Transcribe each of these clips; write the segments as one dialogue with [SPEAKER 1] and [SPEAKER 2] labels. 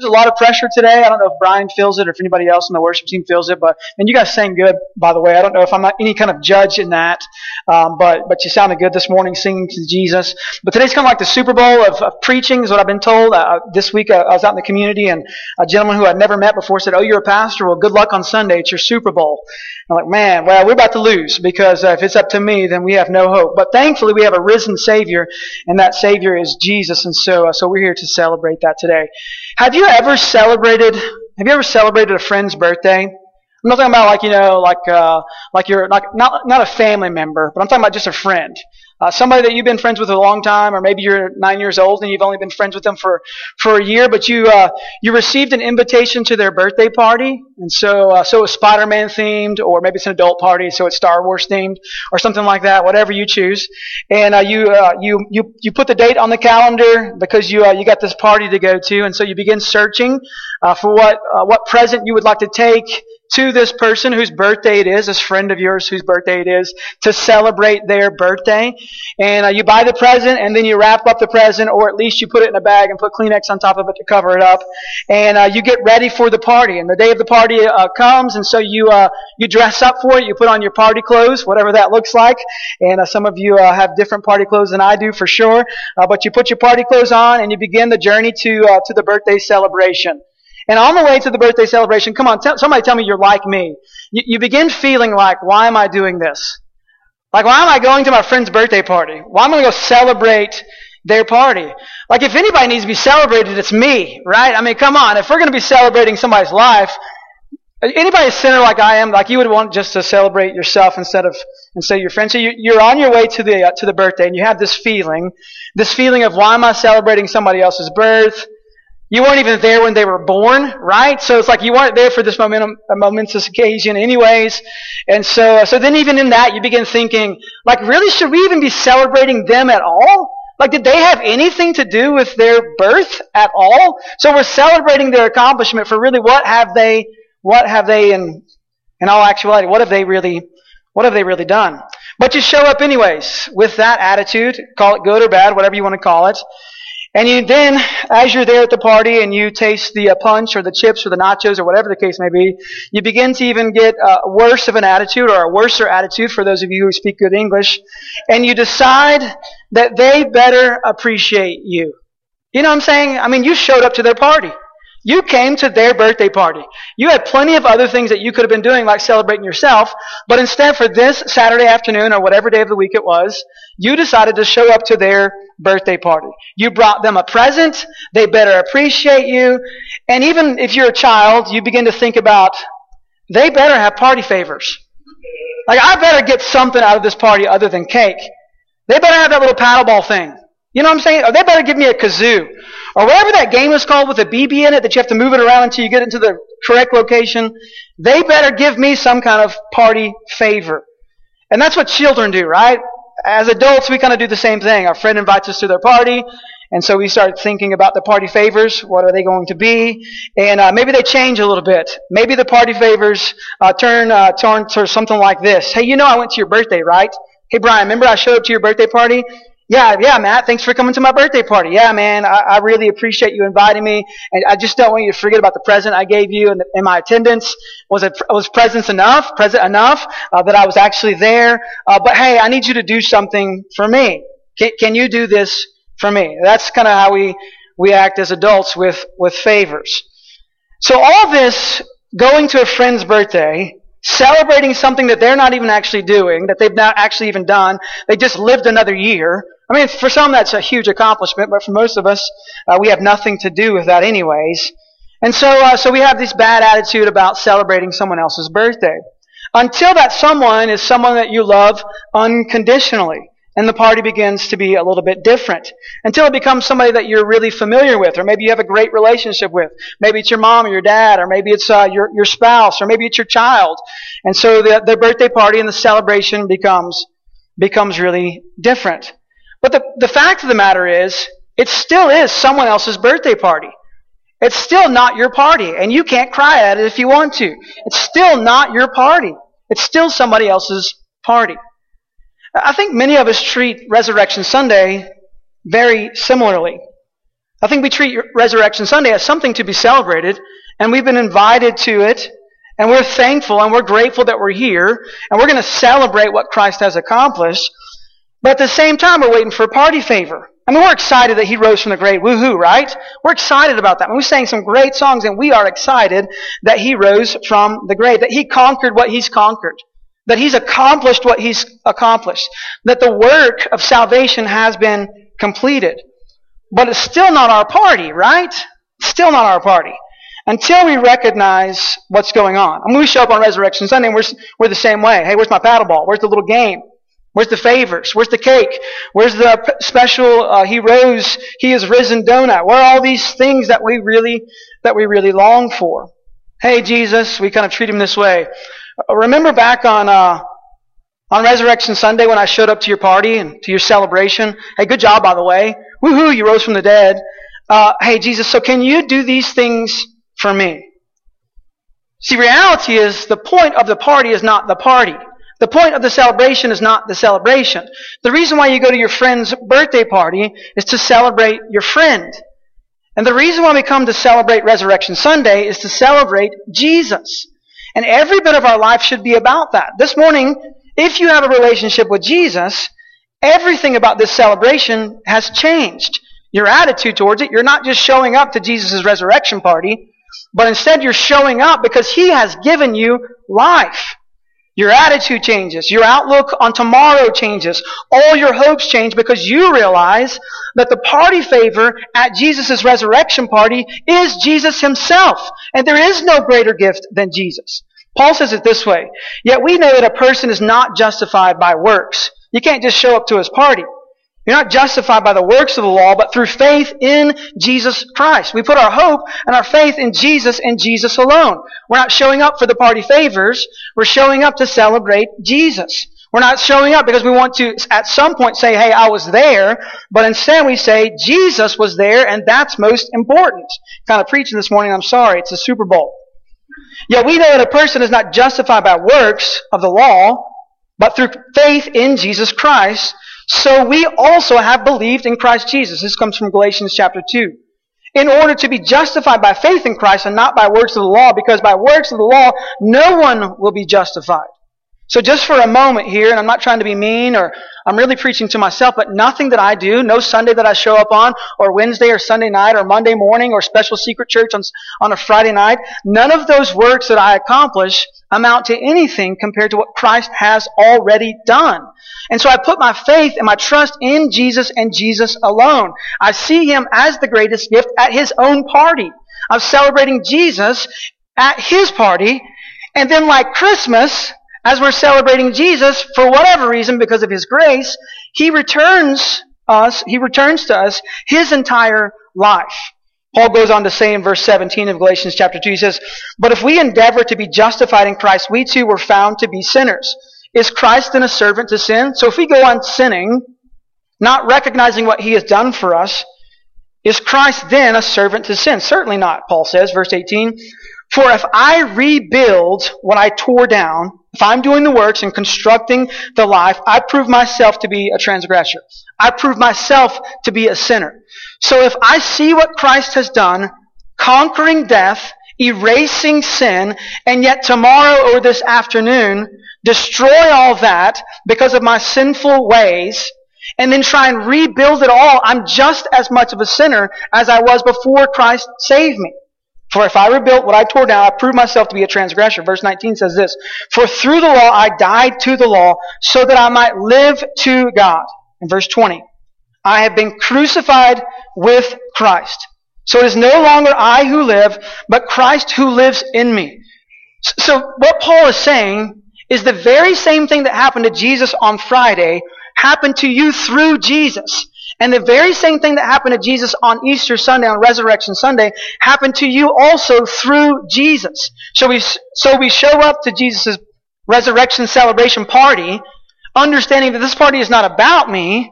[SPEAKER 1] there's a lot of pressure today. I don't know if Brian feels it or if anybody else in the worship team feels it, but and you guys sang good, by the way. I don't know if I'm not any kind of judge in that, um, but but you sounded good this morning singing to Jesus. But today's kind of like the Super Bowl of, of preaching, is what I've been told. Uh, this week uh, I was out in the community, and a gentleman who I'd never met before said, "Oh, you're a pastor? Well, good luck on Sunday. It's your Super Bowl." I'm like, man, well, we're about to lose because uh, if it's up to me, then we have no hope. But thankfully, we have a risen Savior, and that Savior is Jesus, and so uh, so we're here to celebrate that today. Have you ever celebrated? Have you ever celebrated a friend's birthday? I'm not talking about like you know, like uh, like you're like not not a family member, but I'm talking about just a friend. Uh, somebody that you've been friends with a long time, or maybe you're nine years old and you've only been friends with them for, for a year, but you uh, you received an invitation to their birthday party, and so uh, so it's Spider-Man themed, or maybe it's an adult party, so it's Star Wars themed, or something like that, whatever you choose. And uh, you uh, you you you put the date on the calendar because you uh, you got this party to go to, and so you begin searching uh, for what uh, what present you would like to take to this person whose birthday it is, this friend of yours whose birthday it is, to celebrate their birthday. And uh, you buy the present, and then you wrap up the present, or at least you put it in a bag and put Kleenex on top of it to cover it up. And uh, you get ready for the party. And the day of the party uh, comes, and so you uh, you dress up for it. You put on your party clothes, whatever that looks like. And uh, some of you uh, have different party clothes than I do, for sure. but you put your party clothes on, and you begin the journey to to the birthday celebration. And on the way to the birthday celebration, come on, t- somebody tell me you're like me. You, you begin feeling like, why am I doing this? Like, why am I going to my friend's birthday party? Why am I going to go celebrate their party? Like, if anybody needs to be celebrated, it's me, right? I mean, come on. If we're going to be celebrating somebody's life, anybody a sinner like I am, like you would want just to celebrate yourself instead of instead of your friend. So you, you're on your way to the uh, to the birthday, and you have this feeling, this feeling of why am I celebrating somebody else's birth? You weren't even there when they were born, right? So it's like you weren't there for this momentum, uh, momentous occasion anyways. And so, uh, so then even in that, you begin thinking, like, really, should we even be celebrating them at all? Like, did they have anything to do with their birth at all? So we're celebrating their accomplishment for really what have they, what have they in, in all actuality, what have they really, what have they really done? But you show up anyways with that attitude, call it good or bad, whatever you want to call it. And you then, as you're there at the party and you taste the uh, punch or the chips or the nachos or whatever the case may be, you begin to even get uh, worse of an attitude or a worser attitude for those of you who speak good English. And you decide that they better appreciate you. You know what I'm saying? I mean, you showed up to their party. You came to their birthday party. You had plenty of other things that you could have been doing, like celebrating yourself, but instead for this Saturday afternoon or whatever day of the week it was, you decided to show up to their birthday party. You brought them a present. They better appreciate you. And even if you're a child, you begin to think about, they better have party favors. Like, I better get something out of this party other than cake. They better have that little paddleball thing. You know what I'm saying? Or they better give me a kazoo. Or whatever that game is called with a BB in it that you have to move it around until you get into the correct location. They better give me some kind of party favor. And that's what children do, right? As adults, we kind of do the same thing. Our friend invites us to their party. And so we start thinking about the party favors. What are they going to be? And uh, maybe they change a little bit. Maybe the party favors uh, turn uh, turn to something like this. Hey, you know I went to your birthday, right? Hey, Brian, remember I showed up to your birthday party? Yeah, yeah, Matt, thanks for coming to my birthday party. Yeah, man, I, I really appreciate you inviting me. And I just don't want you to forget about the present I gave you and, and my attendance. Was it, was presence enough, present enough, uh, that I was actually there? Uh, but hey, I need you to do something for me. Can, can you do this for me? That's kind of how we, we act as adults with, with favors. So all this, going to a friend's birthday, celebrating something that they're not even actually doing, that they've not actually even done. They just lived another year. I mean, for some that's a huge accomplishment, but for most of us, uh, we have nothing to do with that anyways. And so, uh, so we have this bad attitude about celebrating someone else's birthday. Until that someone is someone that you love unconditionally and the party begins to be a little bit different until it becomes somebody that you're really familiar with, or maybe you have a great relationship with. Maybe it's your mom or your dad, or maybe it's uh, your your spouse, or maybe it's your child. And so the the birthday party and the celebration becomes becomes really different. But the the fact of the matter is, it still is someone else's birthday party. It's still not your party, and you can't cry at it if you want to. It's still not your party. It's still somebody else's party. I think many of us treat Resurrection Sunday very similarly. I think we treat Resurrection Sunday as something to be celebrated, and we've been invited to it, and we're thankful and we're grateful that we're here, and we're going to celebrate what Christ has accomplished. But at the same time, we're waiting for party favor. I mean, we're excited that he rose from the grave. Woohoo, right? We're excited about that. we sang some great songs, and we are excited that he rose from the grave, that he conquered what he's conquered, that he's accomplished what he's accomplished, that the work of salvation has been completed. But it's still not our party, right? Still not our party. Until we recognize what's going on. I mean, we show up on Resurrection Sunday and we're, we're the same way. Hey, where's my paddle ball? Where's the little game? Where's the favors? Where's the cake? Where's the special uh, he rose, he is risen donut? Where are all these things that we really, that we really long for? Hey, Jesus, we kind of treat him this way. Uh, remember back on, uh, on Resurrection Sunday when I showed up to your party and to your celebration? Hey, good job, by the way. Woohoo, you rose from the dead. Uh, hey, Jesus, so can you do these things for me? See, reality is the point of the party is not the party. The point of the celebration is not the celebration. The reason why you go to your friend's birthday party is to celebrate your friend. And the reason why we come to celebrate Resurrection Sunday is to celebrate Jesus. And every bit of our life should be about that. This morning, if you have a relationship with Jesus, everything about this celebration has changed. Your attitude towards it, you're not just showing up to Jesus' resurrection party, but instead you're showing up because He has given you life. Your attitude changes. Your outlook on tomorrow changes. All your hopes change because you realize that the party favor at Jesus' resurrection party is Jesus himself. And there is no greater gift than Jesus. Paul says it this way. Yet we know that a person is not justified by works. You can't just show up to his party. You're not justified by the works of the law, but through faith in Jesus Christ. We put our hope and our faith in Jesus and Jesus alone. We're not showing up for the party favors. We're showing up to celebrate Jesus. We're not showing up because we want to at some point say, hey, I was there, but instead we say, Jesus was there and that's most important. Kind of preaching this morning, I'm sorry, it's a Super Bowl. Yet we know that a person is not justified by works of the law, but through faith in Jesus Christ. So we also have believed in Christ Jesus. This comes from Galatians chapter 2. In order to be justified by faith in Christ and not by works of the law, because by works of the law, no one will be justified. So just for a moment here, and I'm not trying to be mean or I'm really preaching to myself, but nothing that I do, no Sunday that I show up on, or Wednesday or Sunday night, or Monday morning, or special secret church on, on a Friday night, none of those works that I accomplish amount to anything compared to what Christ has already done. And so I put my faith and my trust in Jesus and Jesus alone. I see Him as the greatest gift at His own party. I'm celebrating Jesus at His party, and then like Christmas, as we're celebrating Jesus, for whatever reason, because of His grace, He returns us, He returns to us His entire life. Paul goes on to say in verse 17 of Galatians chapter 2, he says, But if we endeavor to be justified in Christ, we too were found to be sinners. Is Christ then a servant to sin? So if we go on sinning, not recognizing what He has done for us, is Christ then a servant to sin? Certainly not, Paul says, verse 18. For if I rebuild what I tore down, if I'm doing the works and constructing the life, I prove myself to be a transgressor. I prove myself to be a sinner. So if I see what Christ has done, conquering death, erasing sin, and yet tomorrow or this afternoon, destroy all that because of my sinful ways, and then try and rebuild it all, I'm just as much of a sinner as I was before Christ saved me. For if I rebuilt what I tore down, I prove myself to be a transgressor. Verse 19 says this, For through the law I died to the law, so that I might live to God. In verse 20, I have been crucified with Christ. So it is no longer I who live, but Christ who lives in me. So what Paul is saying is the very same thing that happened to Jesus on Friday happened to you through Jesus. And the very same thing that happened to Jesus on Easter Sunday, on Resurrection Sunday, happened to you also through Jesus. So we, so we show up to Jesus' resurrection celebration party, understanding that this party is not about me.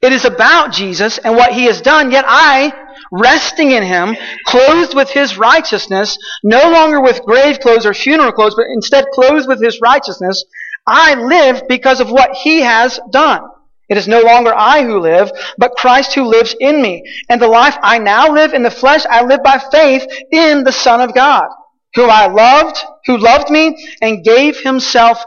[SPEAKER 1] It is about Jesus and what He has done, yet I, resting in Him, clothed with His righteousness, no longer with grave clothes or funeral clothes, but instead clothed with His righteousness, I live because of what He has done. It is no longer I who live, but Christ who lives in me. And the life I now live in the flesh, I live by faith in the Son of God, who I loved, who loved me, and gave himself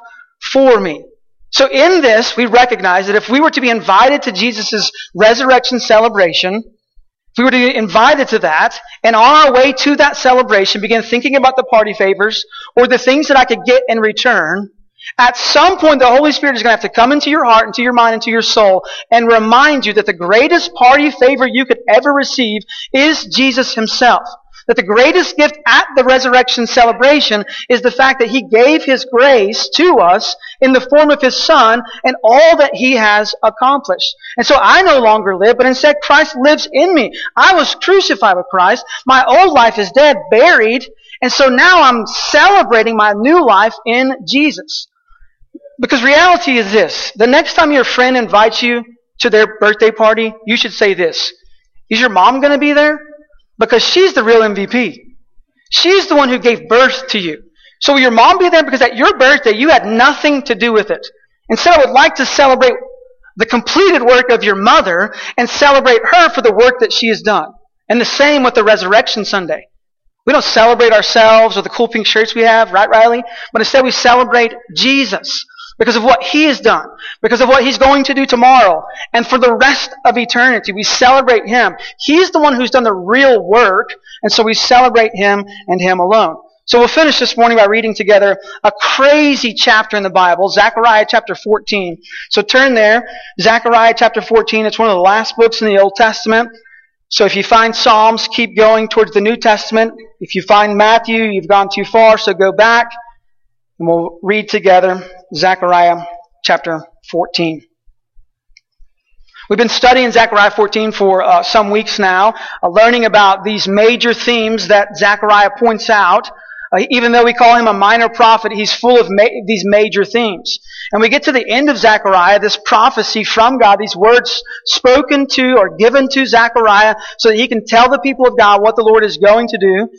[SPEAKER 1] for me. So in this, we recognize that if we were to be invited to Jesus' resurrection celebration, if we were to be invited to that, and on our way to that celebration begin thinking about the party favors or the things that I could get in return, at some point, the Holy Spirit is going to have to come into your heart, into your mind, into your soul, and remind you that the greatest party favor you could ever receive is Jesus Himself. That the greatest gift at the resurrection celebration is the fact that He gave His grace to us in the form of His Son and all that He has accomplished. And so I no longer live, but instead Christ lives in me. I was crucified with Christ. My old life is dead, buried, and so now I'm celebrating my new life in Jesus. Because reality is this. The next time your friend invites you to their birthday party, you should say this. Is your mom going to be there? Because she's the real MVP. She's the one who gave birth to you. So will your mom be there? Because at your birthday, you had nothing to do with it. Instead, I would like to celebrate the completed work of your mother and celebrate her for the work that she has done. And the same with the Resurrection Sunday. We don't celebrate ourselves or the cool pink shirts we have, right, Riley? But instead we celebrate Jesus because of what He has done, because of what He's going to do tomorrow, and for the rest of eternity. We celebrate Him. He's the one who's done the real work, and so we celebrate Him and Him alone. So we'll finish this morning by reading together a crazy chapter in the Bible, Zechariah chapter 14. So turn there, Zechariah chapter 14. It's one of the last books in the Old Testament. So if you find Psalms, keep going towards the New Testament. If you find Matthew, you've gone too far, so go back. And we'll read together Zechariah chapter 14. We've been studying Zechariah 14 for uh, some weeks now, uh, learning about these major themes that Zechariah points out. Uh, even though we call him a minor prophet, he's full of ma- these major themes. And we get to the end of Zechariah, this prophecy from God, these words spoken to or given to Zechariah so that he can tell the people of God what the Lord is going to do.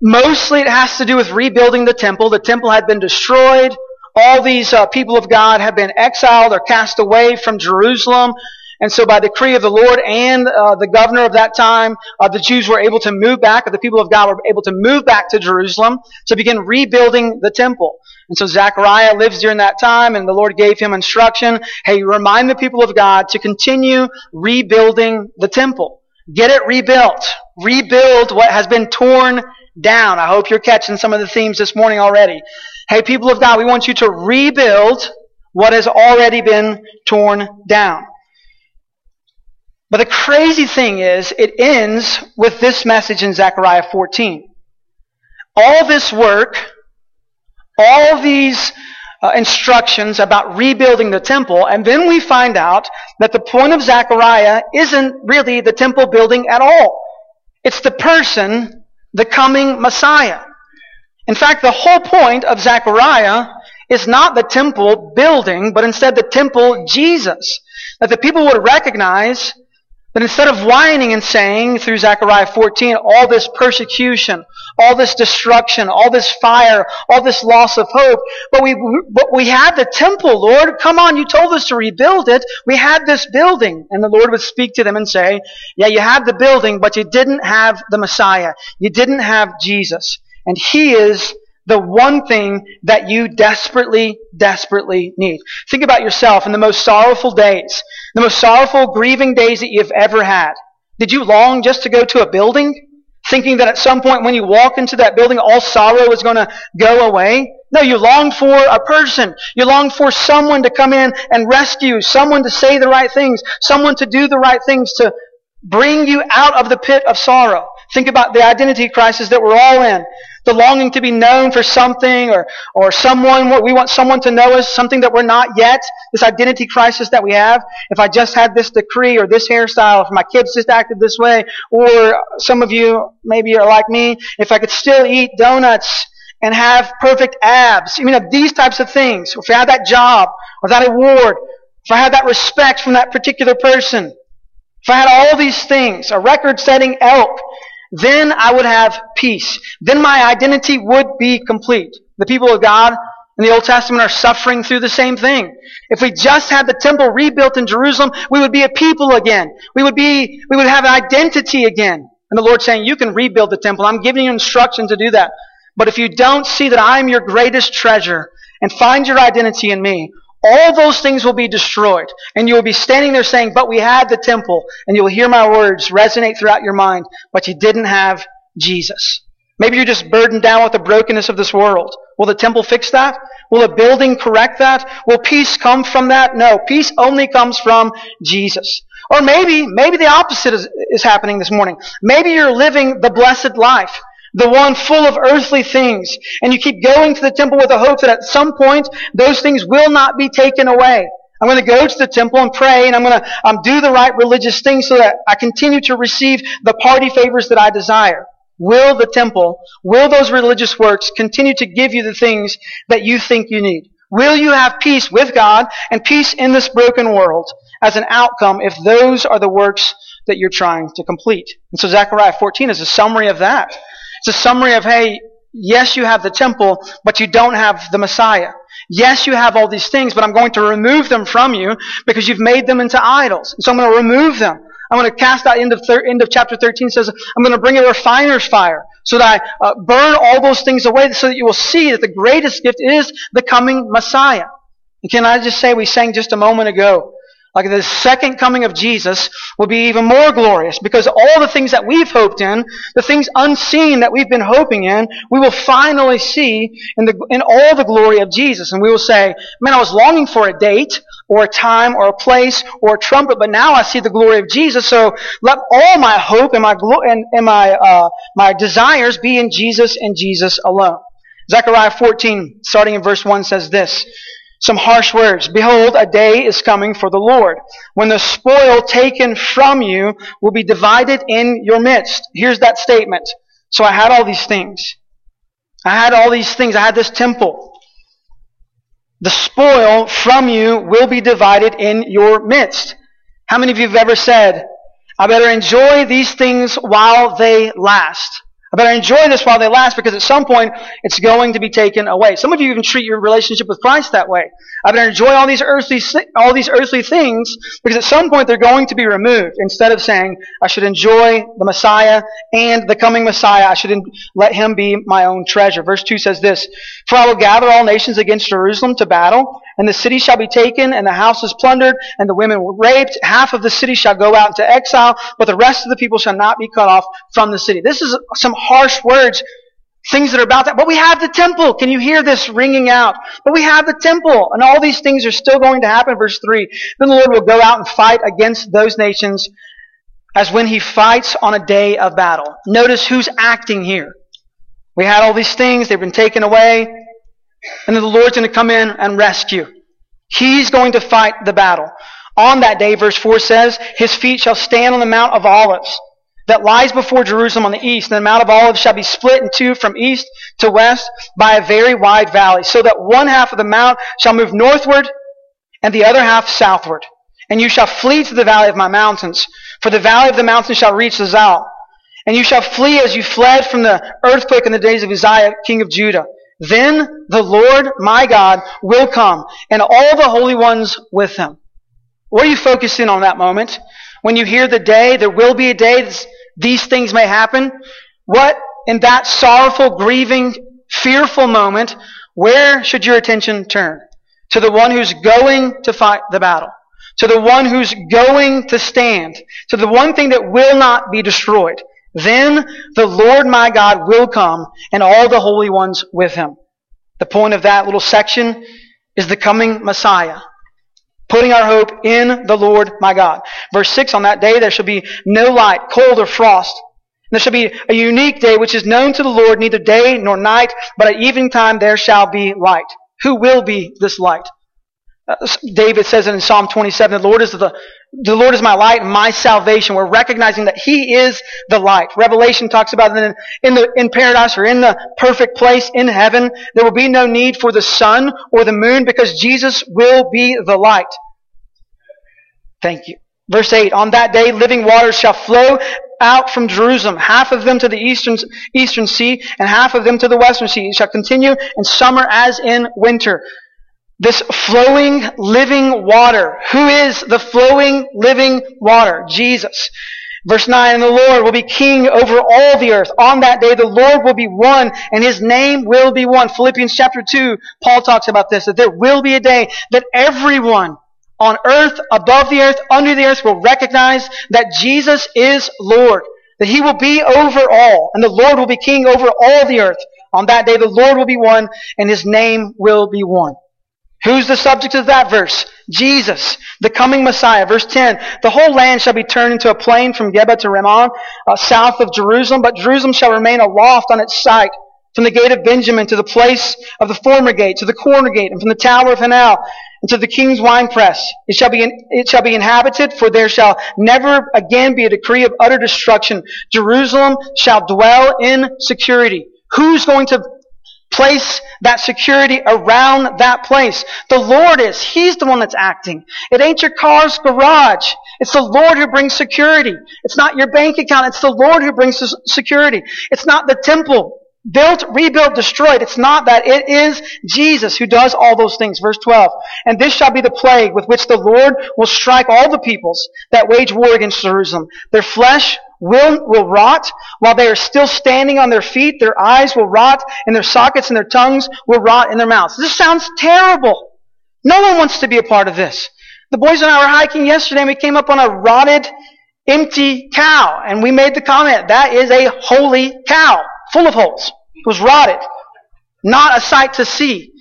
[SPEAKER 1] Mostly it has to do with rebuilding the temple. The temple had been destroyed. All these uh, people of God have been exiled or cast away from Jerusalem. And so by decree of the Lord and uh, the governor of that time, uh, the Jews were able to move back, or the people of God were able to move back to Jerusalem to begin rebuilding the temple. And so Zechariah lives during that time, and the Lord gave him instruction, hey, remind the people of God to continue rebuilding the temple. Get it rebuilt. Rebuild what has been torn down. I hope you're catching some of the themes this morning already. Hey, people of God, we want you to rebuild what has already been torn down. But the crazy thing is, it ends with this message in Zechariah 14. All this work, all these uh, instructions about rebuilding the temple, and then we find out that the point of Zechariah isn't really the temple building at all. It's the person the coming Messiah. In fact, the whole point of Zechariah is not the temple building, but instead the temple Jesus. That the people would recognize that instead of whining and saying through Zechariah 14, all this persecution, all this destruction, all this fire, all this loss of hope, but we, but we had the temple, Lord. Come on, you told us to rebuild it. We had this building. And the Lord would speak to them and say, yeah, you had the building, but you didn't have the Messiah. You didn't have Jesus. And He is the one thing that you desperately, desperately need. Think about yourself in the most sorrowful days, the most sorrowful, grieving days that you've ever had. Did you long just to go to a building? Thinking that at some point when you walk into that building, all sorrow is going to go away? No, you longed for a person. You longed for someone to come in and rescue, someone to say the right things, someone to do the right things to bring you out of the pit of sorrow. Think about the identity crisis that we're all in. The longing to be known for something or, or someone, what we want someone to know us, something that we're not yet, this identity crisis that we have. If I just had this decree or this hairstyle, if my kids just acted this way, or some of you maybe are like me, if I could still eat donuts and have perfect abs, You know, these types of things, if I had that job or that award, if I had that respect from that particular person, if I had all these things, a record setting elk, then I would have peace. Then my identity would be complete. The people of God, in the Old Testament are suffering through the same thing. If we just had the temple rebuilt in Jerusalem, we would be a people again. We would be, we would have an identity again. And the Lord's saying, you can rebuild the temple. I'm giving you instruction to do that. But if you don't see that I'm your greatest treasure and find your identity in me, all those things will be destroyed. And you will be standing there saying, but we had the temple. And you will hear my words resonate throughout your mind, but you didn't have Jesus. Maybe you're just burdened down with the brokenness of this world. Will the temple fix that? Will a building correct that? Will peace come from that? No. Peace only comes from Jesus. Or maybe, maybe the opposite is, is happening this morning. Maybe you're living the blessed life. The one full of earthly things. And you keep going to the temple with the hope that at some point those things will not be taken away. I'm going to go to the temple and pray and I'm going to um, do the right religious things so that I continue to receive the party favors that I desire. Will the temple, will those religious works continue to give you the things that you think you need? Will you have peace with God and peace in this broken world as an outcome if those are the works that you're trying to complete? And so Zechariah 14 is a summary of that. It's a summary of, hey, yes, you have the temple, but you don't have the Messiah. Yes, you have all these things, but I'm going to remove them from you because you've made them into idols. So I'm going to remove them. I'm going to cast out end of, thir- end of chapter 13 says, I'm going to bring a refiner's fire so that I uh, burn all those things away so that you will see that the greatest gift is the coming Messiah. And can I just say, we sang just a moment ago, like the second coming of Jesus will be even more glorious because all the things that we've hoped in, the things unseen that we've been hoping in, we will finally see in, the, in all the glory of Jesus. And we will say, man, I was longing for a date or a time or a place or a trumpet, but now I see the glory of Jesus. So let all my hope and my, glo- and, and my, uh, my desires be in Jesus and Jesus alone. Zechariah 14, starting in verse 1 says this, some harsh words. Behold, a day is coming for the Lord when the spoil taken from you will be divided in your midst. Here's that statement. So I had all these things. I had all these things. I had this temple. The spoil from you will be divided in your midst. How many of you have ever said, I better enjoy these things while they last? I better enjoy this while they last because at some point it's going to be taken away. Some of you even treat your relationship with Christ that way. I better enjoy all these earthly all these earthly things because at some point they're going to be removed. Instead of saying I should enjoy the Messiah and the coming Messiah, I should let him be my own treasure. Verse two says this: For I will gather all nations against Jerusalem to battle, and the city shall be taken, and the houses plundered, and the women raped. Half of the city shall go out into exile, but the rest of the people shall not be cut off from the city. This is some harsh words, things that are about that. But we have the temple. Can you hear this ringing out? But we have the temple, and all these things are still going to happen. Verse 3. Then the Lord will go out and fight against those nations as when he fights on a day of battle. Notice who's acting here. We had all these things, they've been taken away, and then the Lord's going to come in and rescue. He's going to fight the battle. On that day, verse 4 says, His feet shall stand on the Mount of Olives that lies before Jerusalem on the east, and the Mount of Olives shall be split in two from east to west by a very wide valley, so that one half of the mount shall move northward and the other half southward. And you shall flee to the valley of my mountains, for the valley of the mountains shall reach to Azal. And you shall flee as you fled from the earthquake in the days of Uzziah, king of Judah. Then the Lord my God will come, and all the holy ones with him. What are you focusing on that moment? When you hear the day, there will be a day these things may happen. What, in that sorrowful, grieving, fearful moment, where should your attention turn? To the one who's going to fight the battle. To the one who's going to stand. To the one thing that will not be destroyed. Then the Lord my God will come and all the holy ones with him. The point of that little section is the coming Messiah. Putting our hope in the Lord my God. Verse 6, on that day there shall be no light, cold or frost. There shall be a unique day which is known to the Lord, neither day nor night, but at evening time there shall be light. Who will be this light? David says it in Psalm 27, the Lord is the, the Lord is my light and my salvation. We're recognizing that He is the light. Revelation talks about in, in the, in paradise or in the perfect place in heaven, there will be no need for the sun or the moon because Jesus will be the light. Thank you. Verse 8, on that day living waters shall flow out from Jerusalem, half of them to the eastern, eastern sea, and half of them to the western sea. It shall continue in summer as in winter. This flowing, living water. Who is the flowing, living water? Jesus. Verse 9, and the Lord will be king over all the earth. On that day, the Lord will be one, and his name will be one. Philippians chapter 2, Paul talks about this, that there will be a day that everyone on earth, above the earth, under the earth will recognize that Jesus is Lord. That he will be over all, and the Lord will be king over all the earth. On that day, the Lord will be one, and his name will be one. Who's the subject of that verse? Jesus, the coming Messiah. Verse 10, the whole land shall be turned into a plain from Geba to Rimmon, uh, south of Jerusalem, but Jerusalem shall remain aloft on its site, from the gate of Benjamin to the place of the former gate, to the corner gate, and from the tower of Hananel, and to the king's winepress. It shall be, in, it shall be inhabited, for there shall never again be a decree of utter destruction. Jerusalem shall dwell in security. Who's going to place that security around that place. The Lord is. He's the one that's acting. It ain't your car's garage. It's the Lord who brings security. It's not your bank account. It's the Lord who brings security. It's not the temple. Built, rebuilt, destroyed. It's not that. It is Jesus who does all those things. Verse 12. And this shall be the plague with which the Lord will strike all the peoples that wage war against Jerusalem. Their flesh will, will rot while they are still standing on their feet. Their eyes will rot in their sockets and their tongues will rot in their mouths. This sounds terrible. No one wants to be a part of this. The boys and I were hiking yesterday and we came up on a rotted, empty cow. And we made the comment, that is a holy cow, full of holes. It was rotted. Not a sight to see.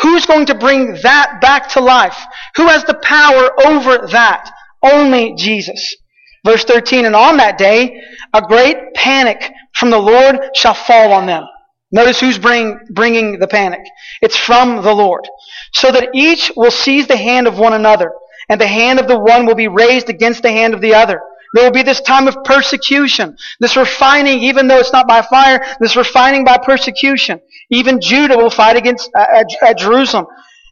[SPEAKER 1] Who's going to bring that back to life? Who has the power over that? Only Jesus. Verse 13, and on that day, a great panic from the Lord shall fall on them. Notice who's bring, bringing the panic. It's from the Lord. So that each will seize the hand of one another, and the hand of the one will be raised against the hand of the other. There will be this time of persecution, this refining, even though it's not by fire, this refining by persecution. Even Judah will fight against uh, at, at Jerusalem.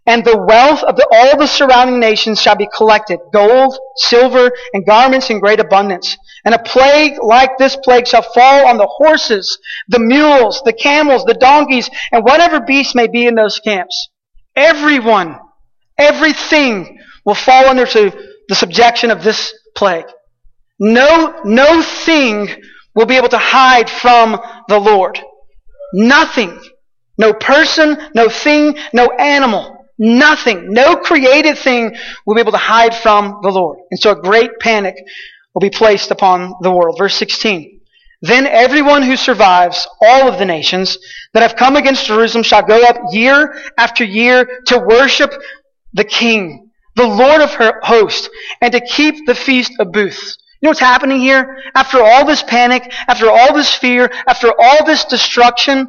[SPEAKER 1] And the wealth of the, all the surrounding nations shall be collected, gold, silver, and garments in great abundance. And a plague like this plague shall fall on the horses, the mules, the camels, the donkeys, and whatever beast may be in those camps. Everyone, everything will fall under to the subjection of this plague. No, no thing will be able to hide from the Lord. Nothing. No person, no thing, no animal Nothing, no created thing will be able to hide from the Lord. And so a great panic will be placed upon the world. Verse 16. Then everyone who survives, all of the nations that have come against Jerusalem shall go up year after year to worship the King, the Lord of her hosts, and to keep the feast of booths. You know what's happening here? After all this panic, after all this fear, after all this destruction,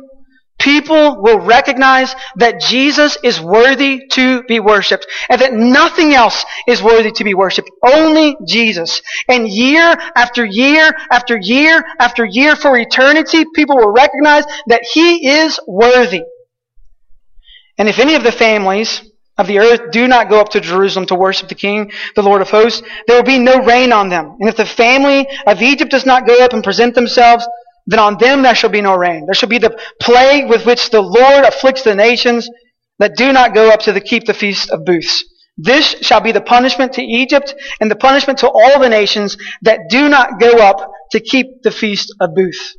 [SPEAKER 1] people will recognize that Jesus is worthy to be worshiped and that nothing else is worthy to be worshiped. Only Jesus. And year after year after year after year for eternity, people will recognize that He is worthy. And if any of the families of the earth do not go up to Jerusalem to worship the King, the Lord of hosts, there will be no rain on them. And if the family of Egypt does not go up and present themselves, then on them there shall be no rain. There shall be the plague with which the Lord afflicts the nations that do not go up to the keep the feast of booths. This shall be the punishment to Egypt and the punishment to all the nations that do not go up to keep the feast of booths.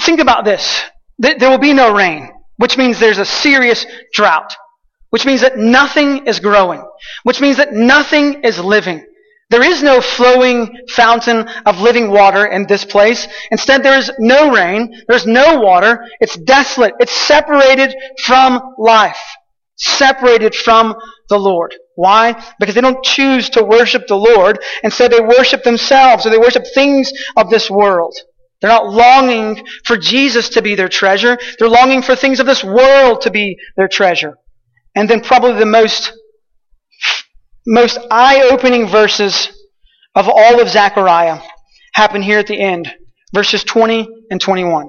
[SPEAKER 1] Think about this. There will be no rain, which means there's a serious drought, which means that nothing is growing, which means that nothing is living. There is no flowing fountain of living water in this place. Instead, there is no rain. There's no water. It's desolate. It's separated from life. Separated from the Lord. Why? Because they don't choose to worship the Lord. Instead, they worship themselves or they worship things of this world. They're not longing for Jesus to be their treasure. They're longing for things of this world to be their treasure. And then probably the most most eye-opening verses of all of Zechariah happen here at the end, verses 20 and 21.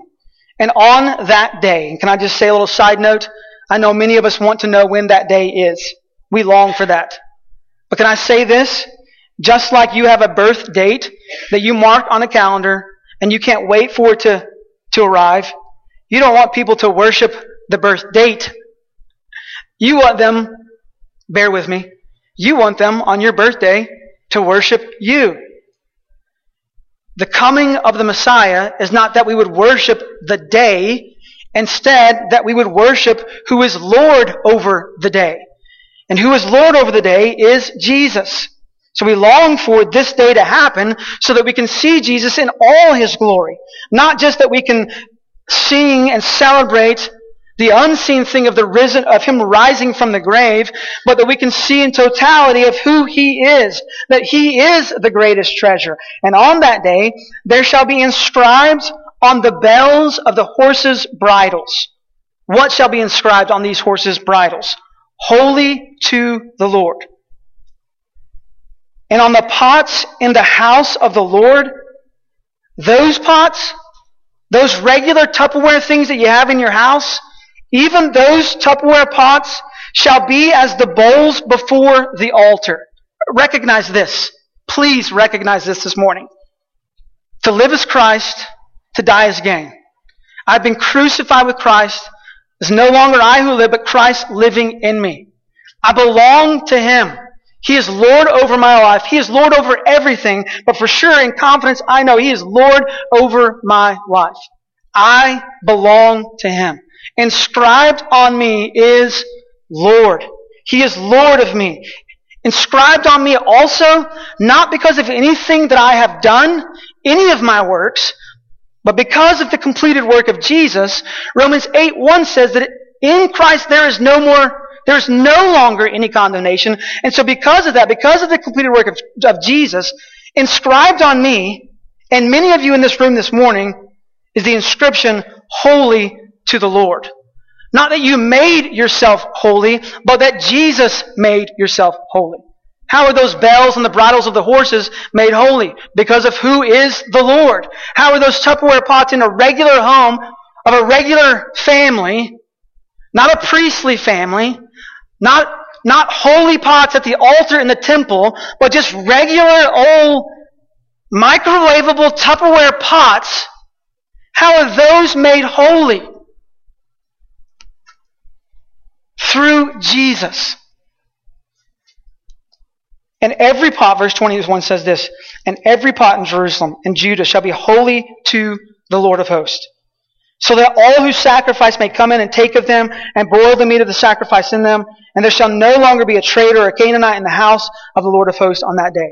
[SPEAKER 1] And on that day, can I just say a little side note? I know many of us want to know when that day is. We long for that. But can I say this? Just like you have a birth date that you mark on a calendar and you can't wait for it to, to arrive, you don't want people to worship the birth date. You want them, bear with me, you want them on your birthday to worship you. The coming of the Messiah is not that we would worship the day, instead that we would worship who is Lord over the day. And who is Lord over the day is Jesus. So we long for this day to happen so that we can see Jesus in all his glory. Not just that we can sing and celebrate the unseen thing of the risen, of him rising from the grave, but that we can see in totality of who he is, that he is the greatest treasure. And on that day, there shall be inscribed on the bells of the horses' bridles. What shall be inscribed on these horses' bridles? Holy to the Lord. And on the pots in the house of the Lord, those pots, those regular Tupperware things that you have in your house, even those Tupperware pots shall be as the bowls before the altar. Recognize this. Please recognize this this morning. To live as Christ, to die as gain. I've been crucified with Christ. It's no longer I who live, but Christ living in me. I belong to Him. He is Lord over my life. He is Lord over everything. But for sure, in confidence, I know He is Lord over my life. I belong to Him. Inscribed on me is Lord. He is Lord of me. Inscribed on me also, not because of anything that I have done, any of my works, but because of the completed work of Jesus. Romans 8 1 says that in Christ there is no more there's no longer any condemnation. And so because of that, because of the completed work of, of, Jesus, inscribed on me, and many of you in this room this morning, is the inscription, Holy to the Lord. Not that you made yourself holy, but that Jesus made yourself holy. How are those bells and the bridles of the horses made holy? Because of who is the Lord. How are those Tupperware pots in a regular home of a regular family, not a priestly family, not, not holy pots at the altar in the temple, but just regular old microwavable Tupperware pots? How are those made holy? Through Jesus. And every pot, verse 21 says this, and every pot in Jerusalem and Judah shall be holy to the Lord of hosts. So that all who sacrifice may come in and take of them and boil the meat of the sacrifice in them, and there shall no longer be a traitor or a Canaanite in the house of the Lord of hosts on that day.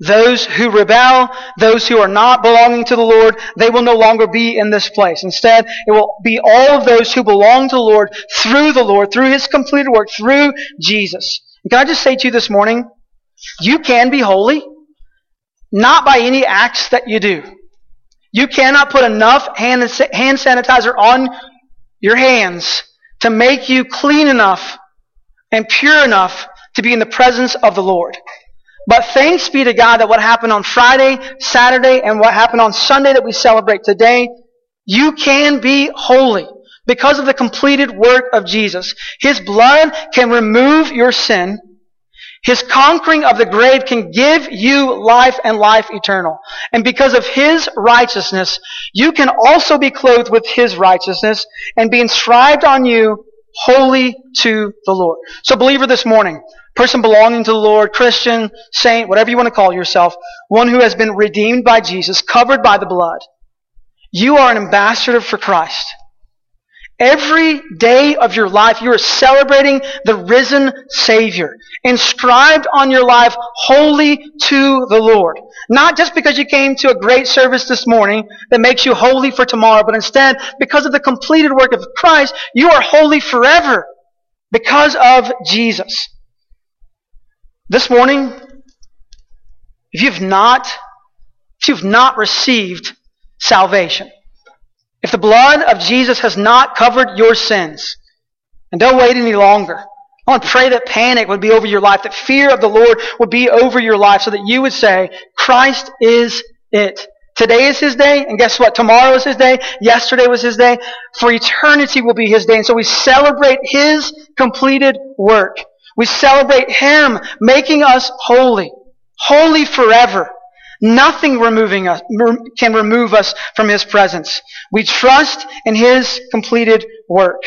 [SPEAKER 1] Those who rebel, those who are not belonging to the Lord, they will no longer be in this place. Instead, it will be all of those who belong to the Lord through the Lord, through His completed work, through Jesus. And can I just say to you this morning, you can be holy, not by any acts that you do. You cannot put enough hand, hand sanitizer on your hands to make you clean enough and pure enough to be in the presence of the Lord. But thanks be to God that what happened on Friday, Saturday, and what happened on Sunday that we celebrate today, you can be holy because of the completed work of Jesus. His blood can remove your sin. His conquering of the grave can give you life and life eternal. And because of His righteousness, you can also be clothed with His righteousness and be inscribed on you holy to the Lord. So believer this morning, person belonging to the Lord, Christian, saint, whatever you want to call yourself, one who has been redeemed by Jesus, covered by the blood. You are an ambassador for Christ. Every day of your life, you are celebrating the risen Savior, inscribed on your life, holy to the Lord. Not just because you came to a great service this morning that makes you holy for tomorrow, but instead, because of the completed work of Christ, you are holy forever because of Jesus. This morning, if you've not, if you've not received salvation, if the blood of Jesus has not covered your sins, and don't wait any longer. I want to pray that panic would be over your life, that fear of the Lord would be over your life, so that you would say, Christ is it. Today is His day, and guess what? Tomorrow is His day. Yesterday was His day. For eternity will be His day. And so we celebrate His completed work. We celebrate Him making us holy. holy forever. Nothing removing us, can remove us from His presence. We trust in His completed work.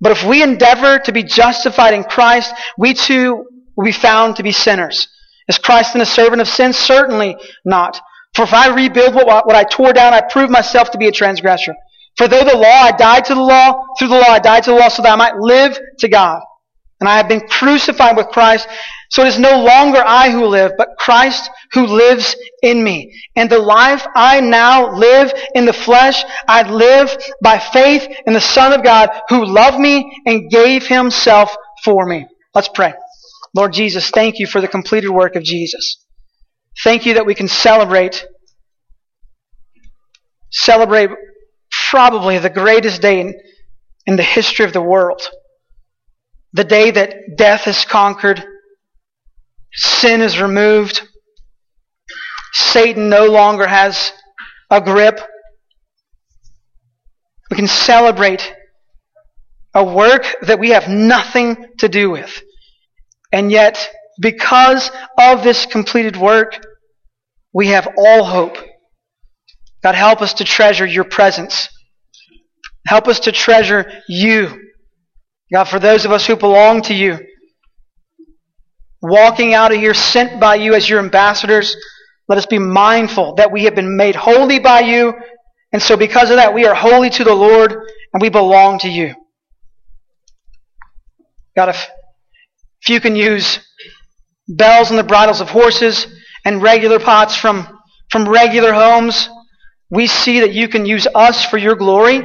[SPEAKER 1] But if we endeavor to be justified in Christ, we too will be found to be sinners. Is Christ then a servant of sin? Certainly not. For if I rebuild what, what I tore down, I prove myself to be a transgressor. For though the law, I died to the law, through the law I died to the law so that I might live to God. And I have been crucified with Christ, so it is no longer I who live, but Christ who lives in me. And the life I now live in the flesh, I live by faith in the Son of God who loved me and gave himself for me. Let's pray. Lord Jesus, thank you for the completed work of Jesus. Thank you that we can celebrate, celebrate probably the greatest day in, in the history of the world. The day that death is conquered, sin is removed, Satan no longer has a grip. We can celebrate a work that we have nothing to do with. And yet, because of this completed work, we have all hope. God, help us to treasure your presence. Help us to treasure you. God, for those of us who belong to you, walking out of here sent by you as your ambassadors, let us be mindful that we have been made holy by you. And so because of that, we are holy to the Lord and we belong to you. God, if, if you can use bells on the bridles of horses and regular pots from, from regular homes, we see that you can use us for your glory.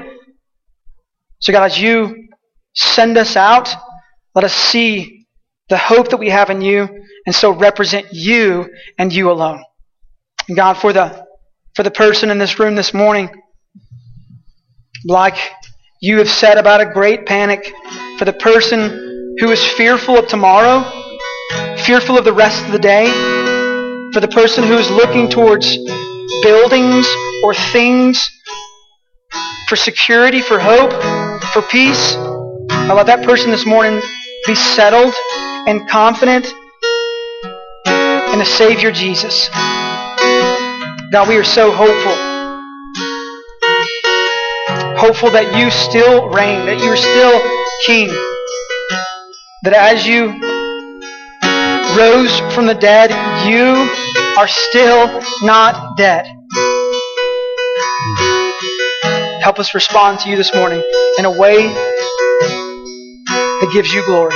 [SPEAKER 1] So, God, as you send us out, let us see the hope that we have in you and so represent you and you alone. And God, for the, for the person in this room this morning, like you have said about a great panic, for the person who is fearful of tomorrow, fearful of the rest of the day, for the person who is looking towards buildings or things for security, for hope, for peace. I let that person this morning be settled and confident in the Savior Jesus. God, we are so hopeful. Hopeful that you still reign, that you are still King. That as you rose from the dead, you are still not dead. Help us respond to you this morning in a way that gives you glory.